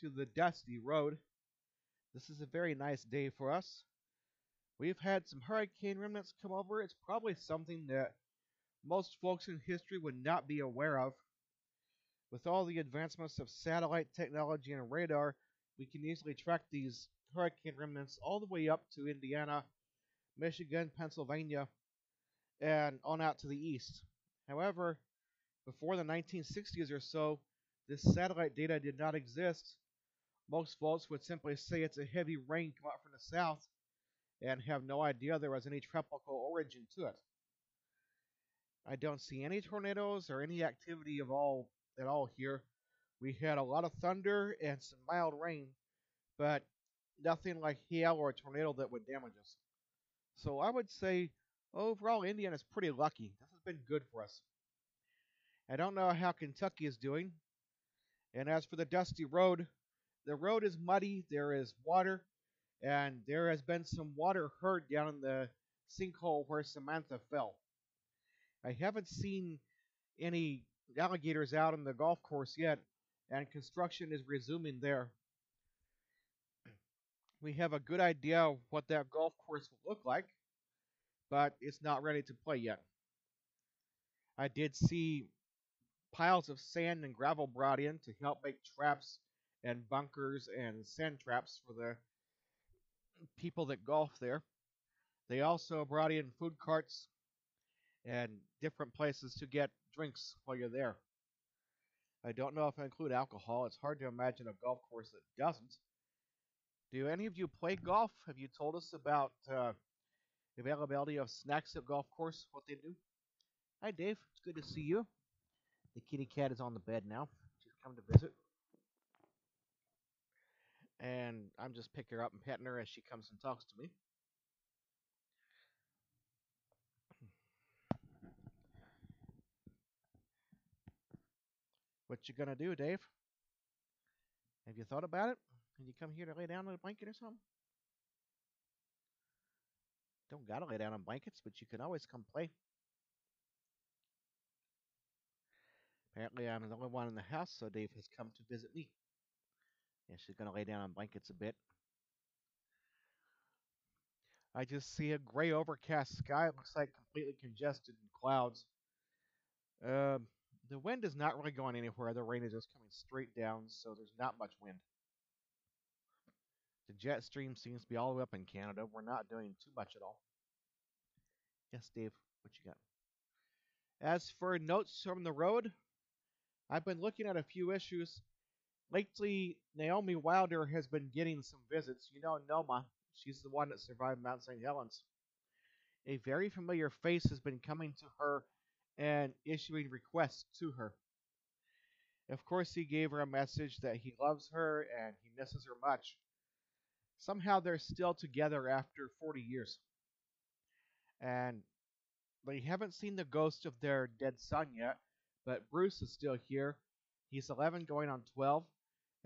to the dusty road. This is a very nice day for us. We've had some hurricane remnants come over. It's probably something that most folks in history would not be aware of. With all the advancements of satellite technology and radar, we can easily track these hurricane remnants all the way up to Indiana, Michigan, Pennsylvania, and on out to the east. However, before the 1960s or so, this satellite data did not exist. Most folks would simply say it's a heavy rain come out from the south and have no idea there was any tropical origin to it. I don't see any tornadoes or any activity of all at all here. We had a lot of thunder and some mild rain, but nothing like hail or a tornado that would damage us. So I would say overall Indiana's pretty lucky. This has been good for us. I don't know how Kentucky is doing. And as for the dusty road, the road is muddy, there is water, and there has been some water heard down in the sinkhole where Samantha fell. I haven't seen any alligators out on the golf course yet, and construction is resuming there. We have a good idea of what that golf course will look like, but it's not ready to play yet. I did see piles of sand and gravel brought in to help make traps and bunkers and sand traps for the people that golf there. They also brought in food carts and different places to get drinks while you're there. I don't know if I include alcohol. It's hard to imagine a golf course that doesn't. Do any of you play golf? Have you told us about uh, availability of snacks at golf course? What they do? Hi, Dave. It's good to see you. The kitty cat is on the bed now. She's come to visit. And I'm just picking her up and petting her as she comes and talks to me. What you gonna do, Dave? Have you thought about it? Can you come here to lay down on a blanket or something? Don't gotta lay down on blankets, but you can always come play. Apparently, I'm the only one in the house, so Dave has come to visit me. Yeah, she's gonna lay down on blankets a bit. I just see a gray overcast sky. It looks like completely congested in clouds. Um, the wind is not really going anywhere. The rain is just coming straight down, so there's not much wind. The jet stream seems to be all the way up in Canada. We're not doing too much at all. Yes, Dave, what you got? As for notes from the road, I've been looking at a few issues. Lately, Naomi Wilder has been getting some visits. You know Noma. She's the one that survived Mount St. Helens. A very familiar face has been coming to her and issuing requests to her. Of course, he gave her a message that he loves her and he misses her much. Somehow they're still together after 40 years. And they haven't seen the ghost of their dead son yet, but Bruce is still here. He's 11 going on 12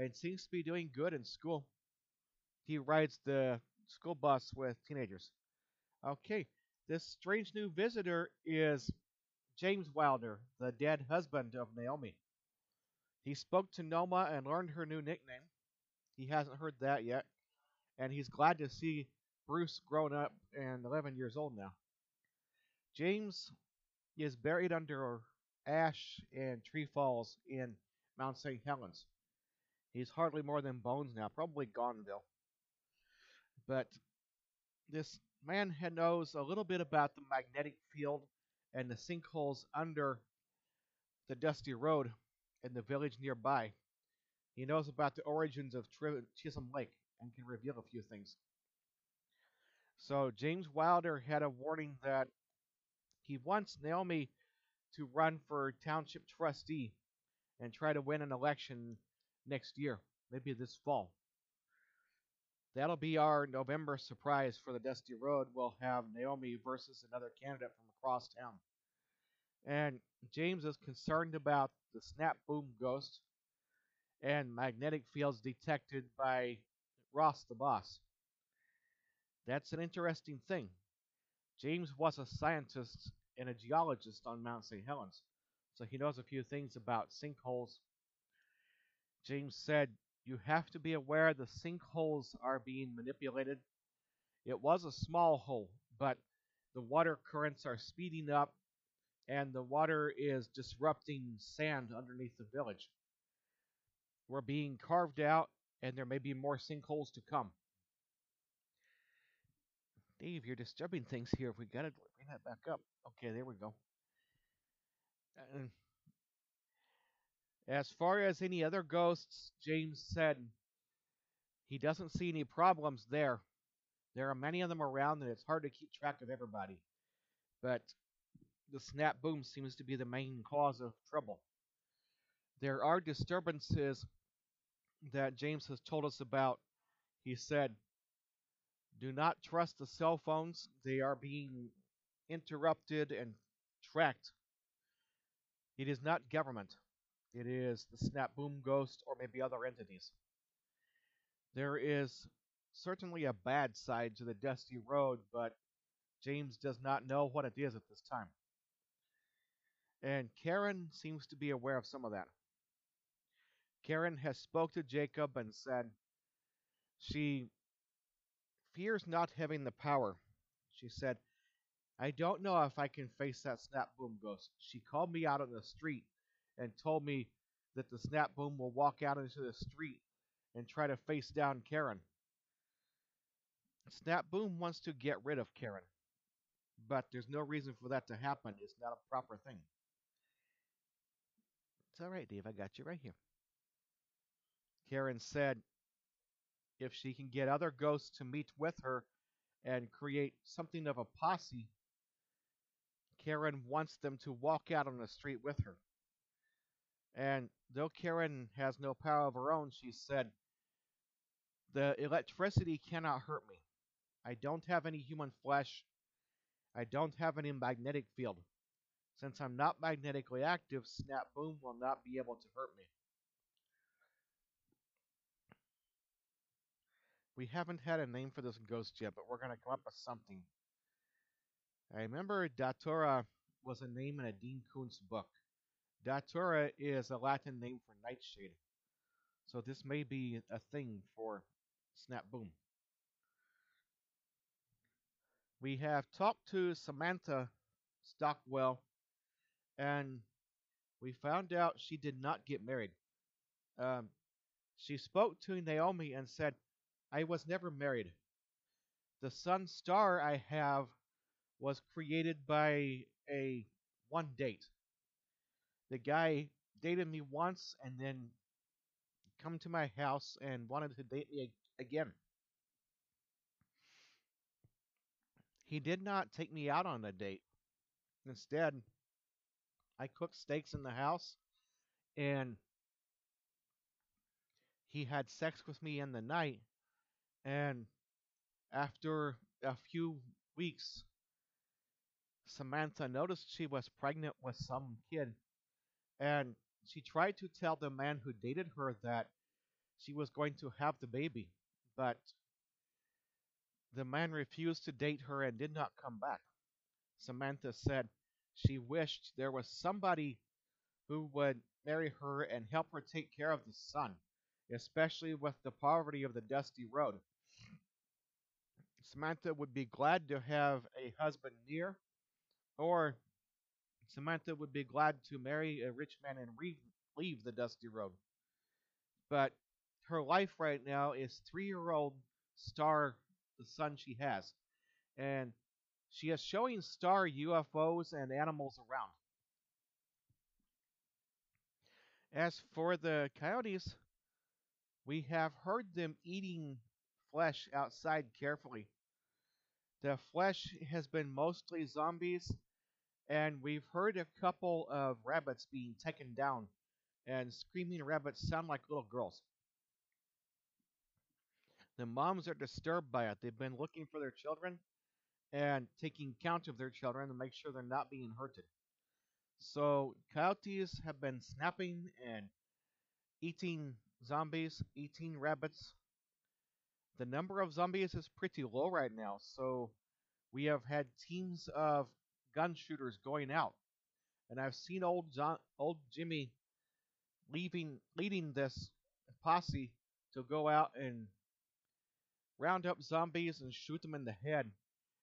and seems to be doing good in school. He rides the school bus with teenagers. Okay, this strange new visitor is James Wilder, the dead husband of Naomi. He spoke to Noma and learned her new nickname. He hasn't heard that yet, and he's glad to see Bruce grown up and 11 years old now. James is buried under ash and tree falls in Mount St. Helens. He's hardly more than bones now, probably gone, Gonville. But this man knows a little bit about the magnetic field and the sinkholes under the dusty road in the village nearby. He knows about the origins of Chisholm Lake and can reveal a few things. So James Wilder had a warning that he wants Naomi to run for township trustee and try to win an election next year, maybe this fall. That'll be our November surprise for the Dusty Road. We'll have Naomi versus another candidate from across town. And James is concerned about the snap boom ghost and magnetic fields detected by Ross the boss. That's an interesting thing. James was a scientist and a geologist on Mount St. Helens, so he knows a few things about sinkholes. James said You have to be aware the sinkholes are being manipulated. It was a small hole, but the water currents are speeding up and the water is disrupting sand underneath the village. We're being carved out, and there may be more sinkholes to come. Dave, you're disturbing things here. We gotta bring that back up. Okay, there we go. And as far as any other ghosts, James said he doesn't see any problems there. There are many of them around, and it's hard to keep track of everybody. But the snap boom seems to be the main cause of trouble. There are disturbances that James has told us about. He said, Do not trust the cell phones, they are being interrupted and tracked. It is not government, it is the snap boom ghost or maybe other entities. There is certainly a bad side to the dusty road, but James does not know what it is at this time. And Karen seems to be aware of some of that. Karen has spoke to Jacob and said she fears not having the power. She said, I don't know if I can face that snap boom ghost. She called me out on the street and told me that the snap boom will walk out into the street and try to face down Karen. Snap boom wants to get rid of Karen, but there's no reason for that to happen. It's not a proper thing. It's all right, Dave. I got you right here. Karen said if she can get other ghosts to meet with her and create something of a posse, Karen wants them to walk out on the street with her. And though Karen has no power of her own, she said, The electricity cannot hurt me. I don't have any human flesh. I don't have any magnetic field. Since I'm not magnetically active, Snap Boom will not be able to hurt me. We haven't had a name for this ghost yet, but we're going to come up with something. I remember Datura was a name in a Dean Koontz book. Datura is a Latin name for nightshade. So this may be a thing for Snap Boom. We have talked to Samantha Stockwell and we found out she did not get married. Um, she spoke to Naomi and said, I was never married. The son star I have was created by a one date. The guy dated me once and then come to my house and wanted to date me again. He did not take me out on a date. Instead, I cooked steaks in the house, and he had sex with me in the night. And after a few weeks, Samantha noticed she was pregnant with some kid, and she tried to tell the man who dated her that she was going to have the baby, but the man refused to date her and did not come back. Samantha said, she wished there was somebody who would marry her and help her take care of the son, especially with the poverty of the dusty road. Samantha would be glad to have a husband near, or Samantha would be glad to marry a rich man and re- leave the dusty road. But her life right now is three year old Star, the son she has. And she is showing star UFOs and animals around. As for the coyotes, we have heard them eating flesh outside carefully. The flesh has been mostly zombies, and we've heard a couple of rabbits being taken down, and screaming rabbits sound like little girls. The moms are disturbed by it. They've been looking for their children, and taking count of their children to make sure they're not being hurted. So coyotes have been snapping and eating zombies, eating rabbits. The number of zombies is pretty low right now, so we have had teams of gun shooters going out. And I've seen old John, old Jimmy leaving leading this posse to go out and round up zombies and shoot them in the head,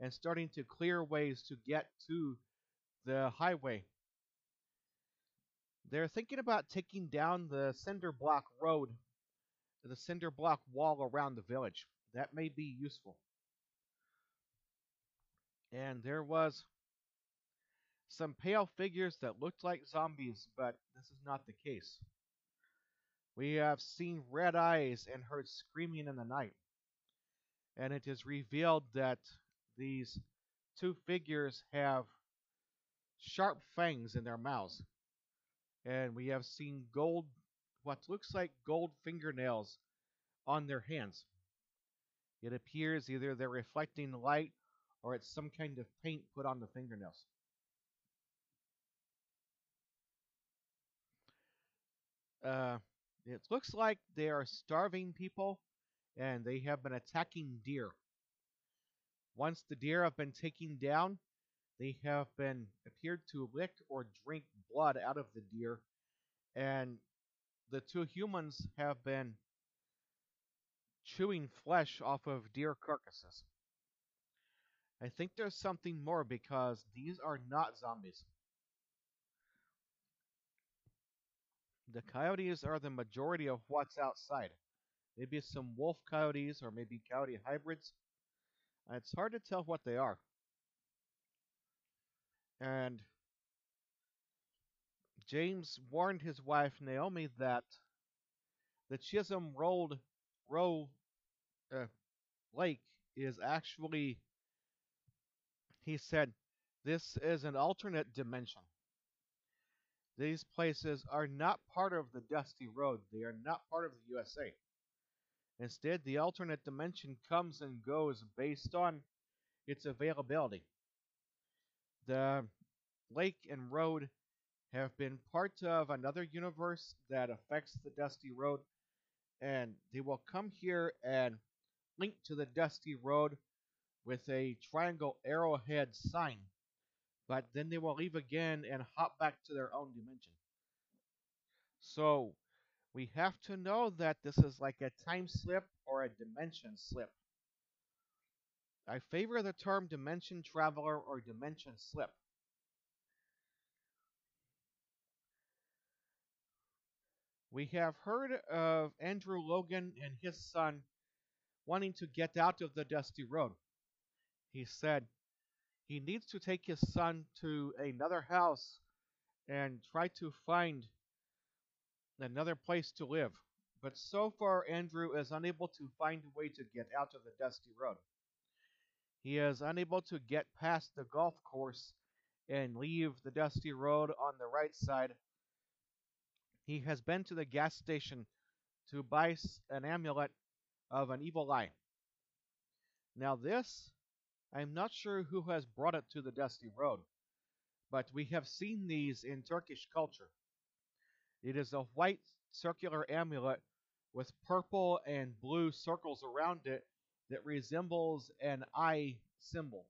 and starting to clear ways to get to the highway. They're thinking about taking down the cinder block road, the cinder block wall around the village. That may be useful. And there was some pale figures that looked like zombies, but this is not the case. We have seen red eyes and heard screaming in the night. And it is revealed that these two figures have sharp fangs in their mouths. And we have seen gold, what looks like gold fingernails on their hands. It appears either they're reflecting light or it's some kind of paint put on the fingernails. Uh, it looks like they are starving people and they have been attacking deer. Once the deer have been taken down, they have been appeared to lick or drink blood out of the deer, and the two humans have been chewing flesh off of deer carcasses. I think there's something more because these are not zombies. The coyotes are the majority of what's outside. Maybe some wolf coyotes or maybe coyote hybrids. It's hard to tell what they are. And James warned his wife Naomi that the Chisholm Road Row uh, Lake is actually, he said, this is an alternate dimension. These places are not part of the Dusty Road. They are not part of the USA. Instead, the alternate dimension comes and goes based on its availability. The lake and road have been part of another universe that affects the Dusty Road, and they will come here and link to the Dusty Road with a triangle arrowhead sign, but then they will leave again and hop back to their own dimension. So, we have to know that this is like a time slip or a dimension slip. I favor the term dimension traveler or dimension slip. We have heard of Andrew Logan and his son wanting to get out of the dusty road. He said he needs to take his son to another house and try to find another place to live. But so far, Andrew is unable to find a way to get out of the dusty road. He is unable to get past the golf course and leave the dusty road on the right side. He has been to the gas station to buy an amulet of an evil eye. Now, this, I'm not sure who has brought it to the dusty road, but we have seen these in Turkish culture. It is a white circular amulet with purple and blue circles around it that resembles an eye symbol.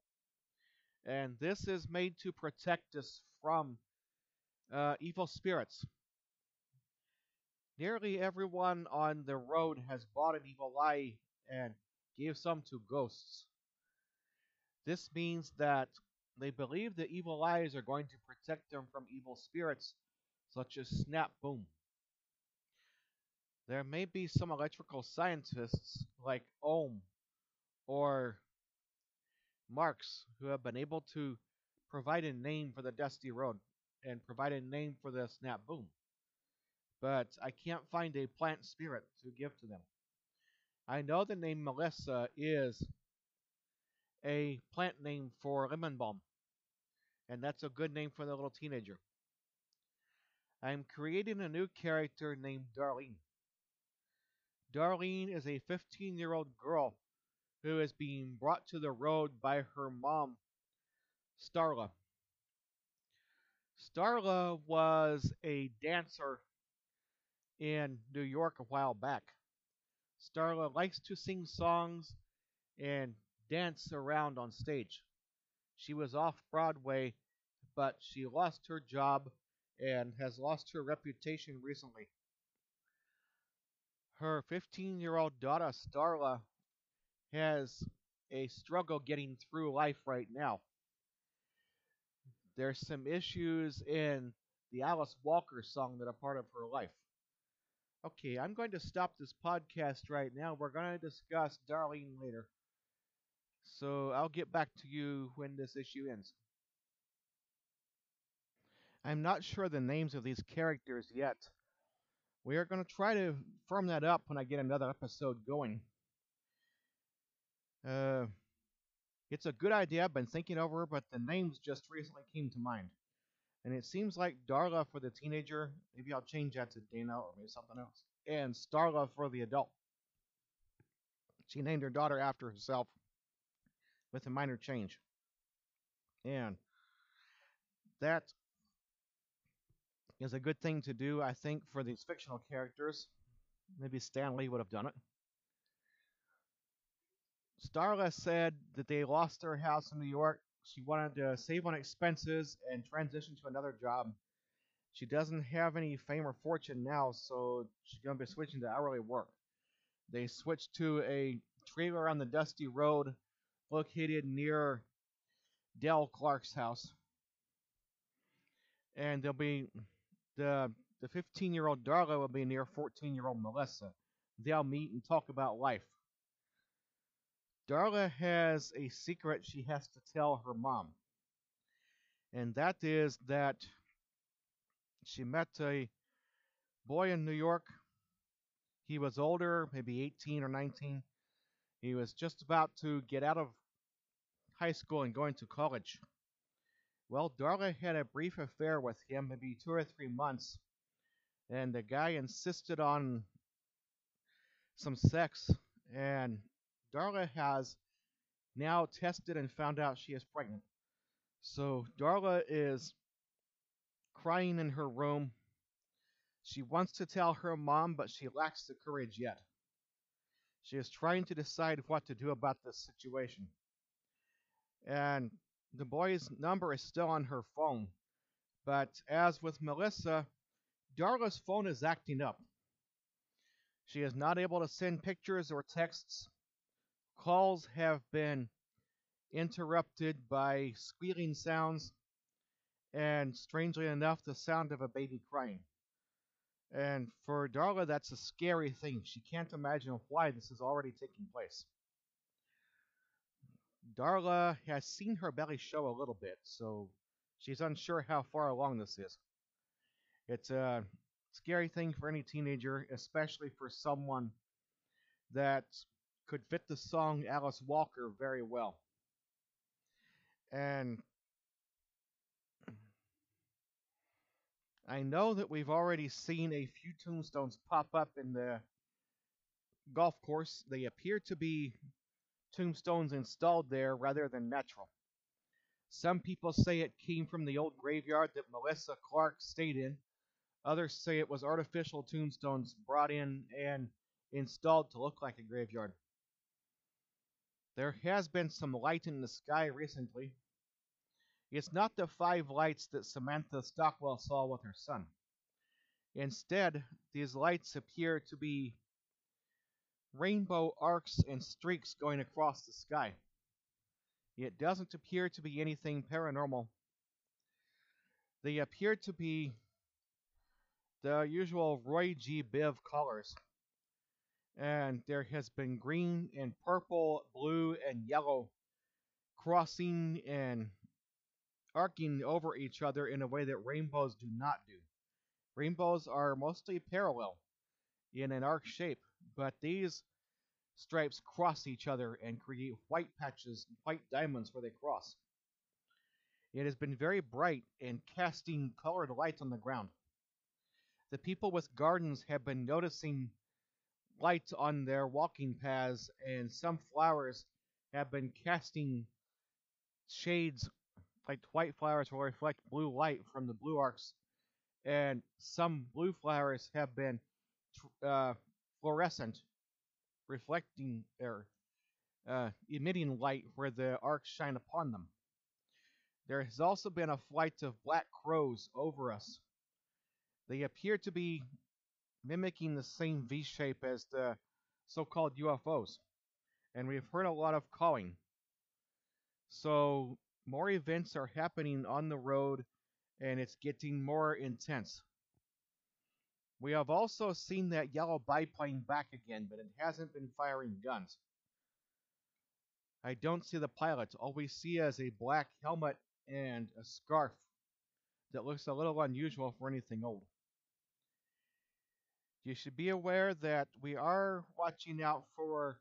And this is made to protect us from uh, evil spirits. Nearly everyone on the road has bought an evil eye and gave some to ghosts. This means that they believe the evil eyes are going to protect them from evil spirits such as Snap Boom. There may be some electrical scientists like Ohm or Marx who have been able to provide a name for the Dusty Road and provide a name for the Snap Boom. But I can't find a plant spirit to give to them. I know the name Melissa is a plant name for lemon balm, and that's a good name for the little teenager. I'm creating a new character named Darlene. Darlene is a 15 year old girl who is being brought to the road by her mom, Starla. Starla was a dancer in New York a while back. Starla likes to sing songs and dance around on stage. She was off Broadway, but she lost her job and has lost her reputation recently. her 15 year old daughter, Starla, has a struggle getting through life right now. There's some issues in the Alice Walker song that are part of her life. Okay, I'm going to stop this podcast right now. We're going to discuss Darlene later. So I'll get back to you when this issue ends. I'm not sure the names of these characters yet. We are going to try to firm that up when I get another episode going. Uh, it's a good idea. I've been thinking over, but the names just recently came to mind. And it seems like Darla for the teenager, maybe I'll change that to Dana or maybe something else. And Starla for the adult. She named her daughter after herself with a minor change. And that is a good thing to do, I think, for these fictional characters. Maybe Stan Lee would have done it. Starla said that they lost their house in New York she wanted to save on expenses and transition to another job. She doesn't have any fame or fortune now, so she's going to be switching to hourly work. They switched to a trailer on the dusty road located near Dell Clark's house. And they'll be the the 15 year old Darla will be near 14 year old Melissa. They'll meet and talk about life. Darla has a secret she has to tell her mom. And that is that she met a boy in New York. He was older, maybe 18 or 19. He was just about to get out of high school and going to college. Well, Darla had a brief affair with him, maybe two or three months, and the guy insisted on some sex, and Darla has now tested and found out she is pregnant. So Darla is crying in her room. She wants to tell her mom, but she lacks the courage yet. She is trying to decide what to do about this situation. And the boy's number is still on her phone. But as with Melissa, Darla's phone is acting up. She is not able to send pictures or texts calls have been interrupted by squealing sounds and, strangely enough, the sound of a baby crying. And for Darla, that's a scary thing. She can't imagine why this is already taking place. Darla has seen her belly show a little bit, so she's unsure how far along this is. It's a scary thing for any teenager, especially for someone that could fit the song Alice Walker very well. And I know that we've already seen a few tombstones pop up in the golf course. They appear to be tombstones installed there rather than natural. Some people say it came from the old graveyard that Melissa Clark stayed in. Others say it was artificial tombstones brought in and installed to look like a graveyard. There has been some light in the sky recently. It's not the five lights that Samantha Stockwell saw with her son. Instead, these lights appear to be rainbow arcs and streaks going across the sky. It doesn't appear to be anything paranormal. They appear to be the usual Roy G. Biv colors and there has been green and purple, blue and yellow crossing and arcing over each other in a way that rainbows do not do. Rainbows are mostly parallel in an arc shape, but these stripes cross each other and create white patches, white diamonds where they cross. It has been very bright and casting colored lights on the ground. The people with gardens have been noticing lights on their walking paths, and some flowers have been casting shades like white flowers will reflect blue light from the blue arcs, and some blue flowers have been uh, fluorescent, reflecting or uh, emitting light where the arcs shine upon them. There has also been a flight of black crows over us. They appear to be mimicking the same V shape as the so called UFOs. And we've heard a lot of calling. So more events are happening on the road and it's getting more intense. We have also seen that yellow biplane back again, but it hasn't been firing guns. I don't see the pilot. All we see is a black helmet and a scarf that looks a little unusual for anything old. You should be aware that we are watching out for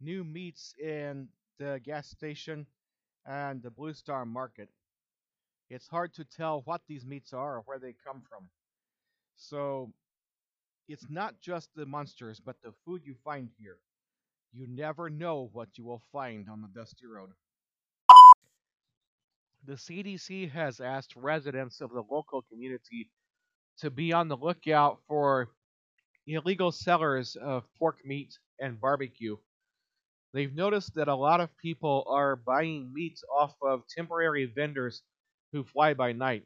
new meats in the gas station and the Blue Star market. It's hard to tell what these meats are or where they come from. So it's not just the monsters, but the food you find here. You never know what you will find on the dusty road. The CDC has asked residents of the local community to be on the lookout for illegal sellers of pork meat and barbecue. They've noticed that a lot of people are buying meat off of temporary vendors who fly by night.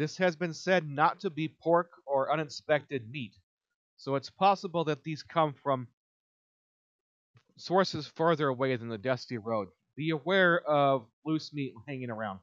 This has been said not to be pork or uninspected meat, so it's possible that these come from sources further away than the dusty road. Be aware of loose meat hanging around.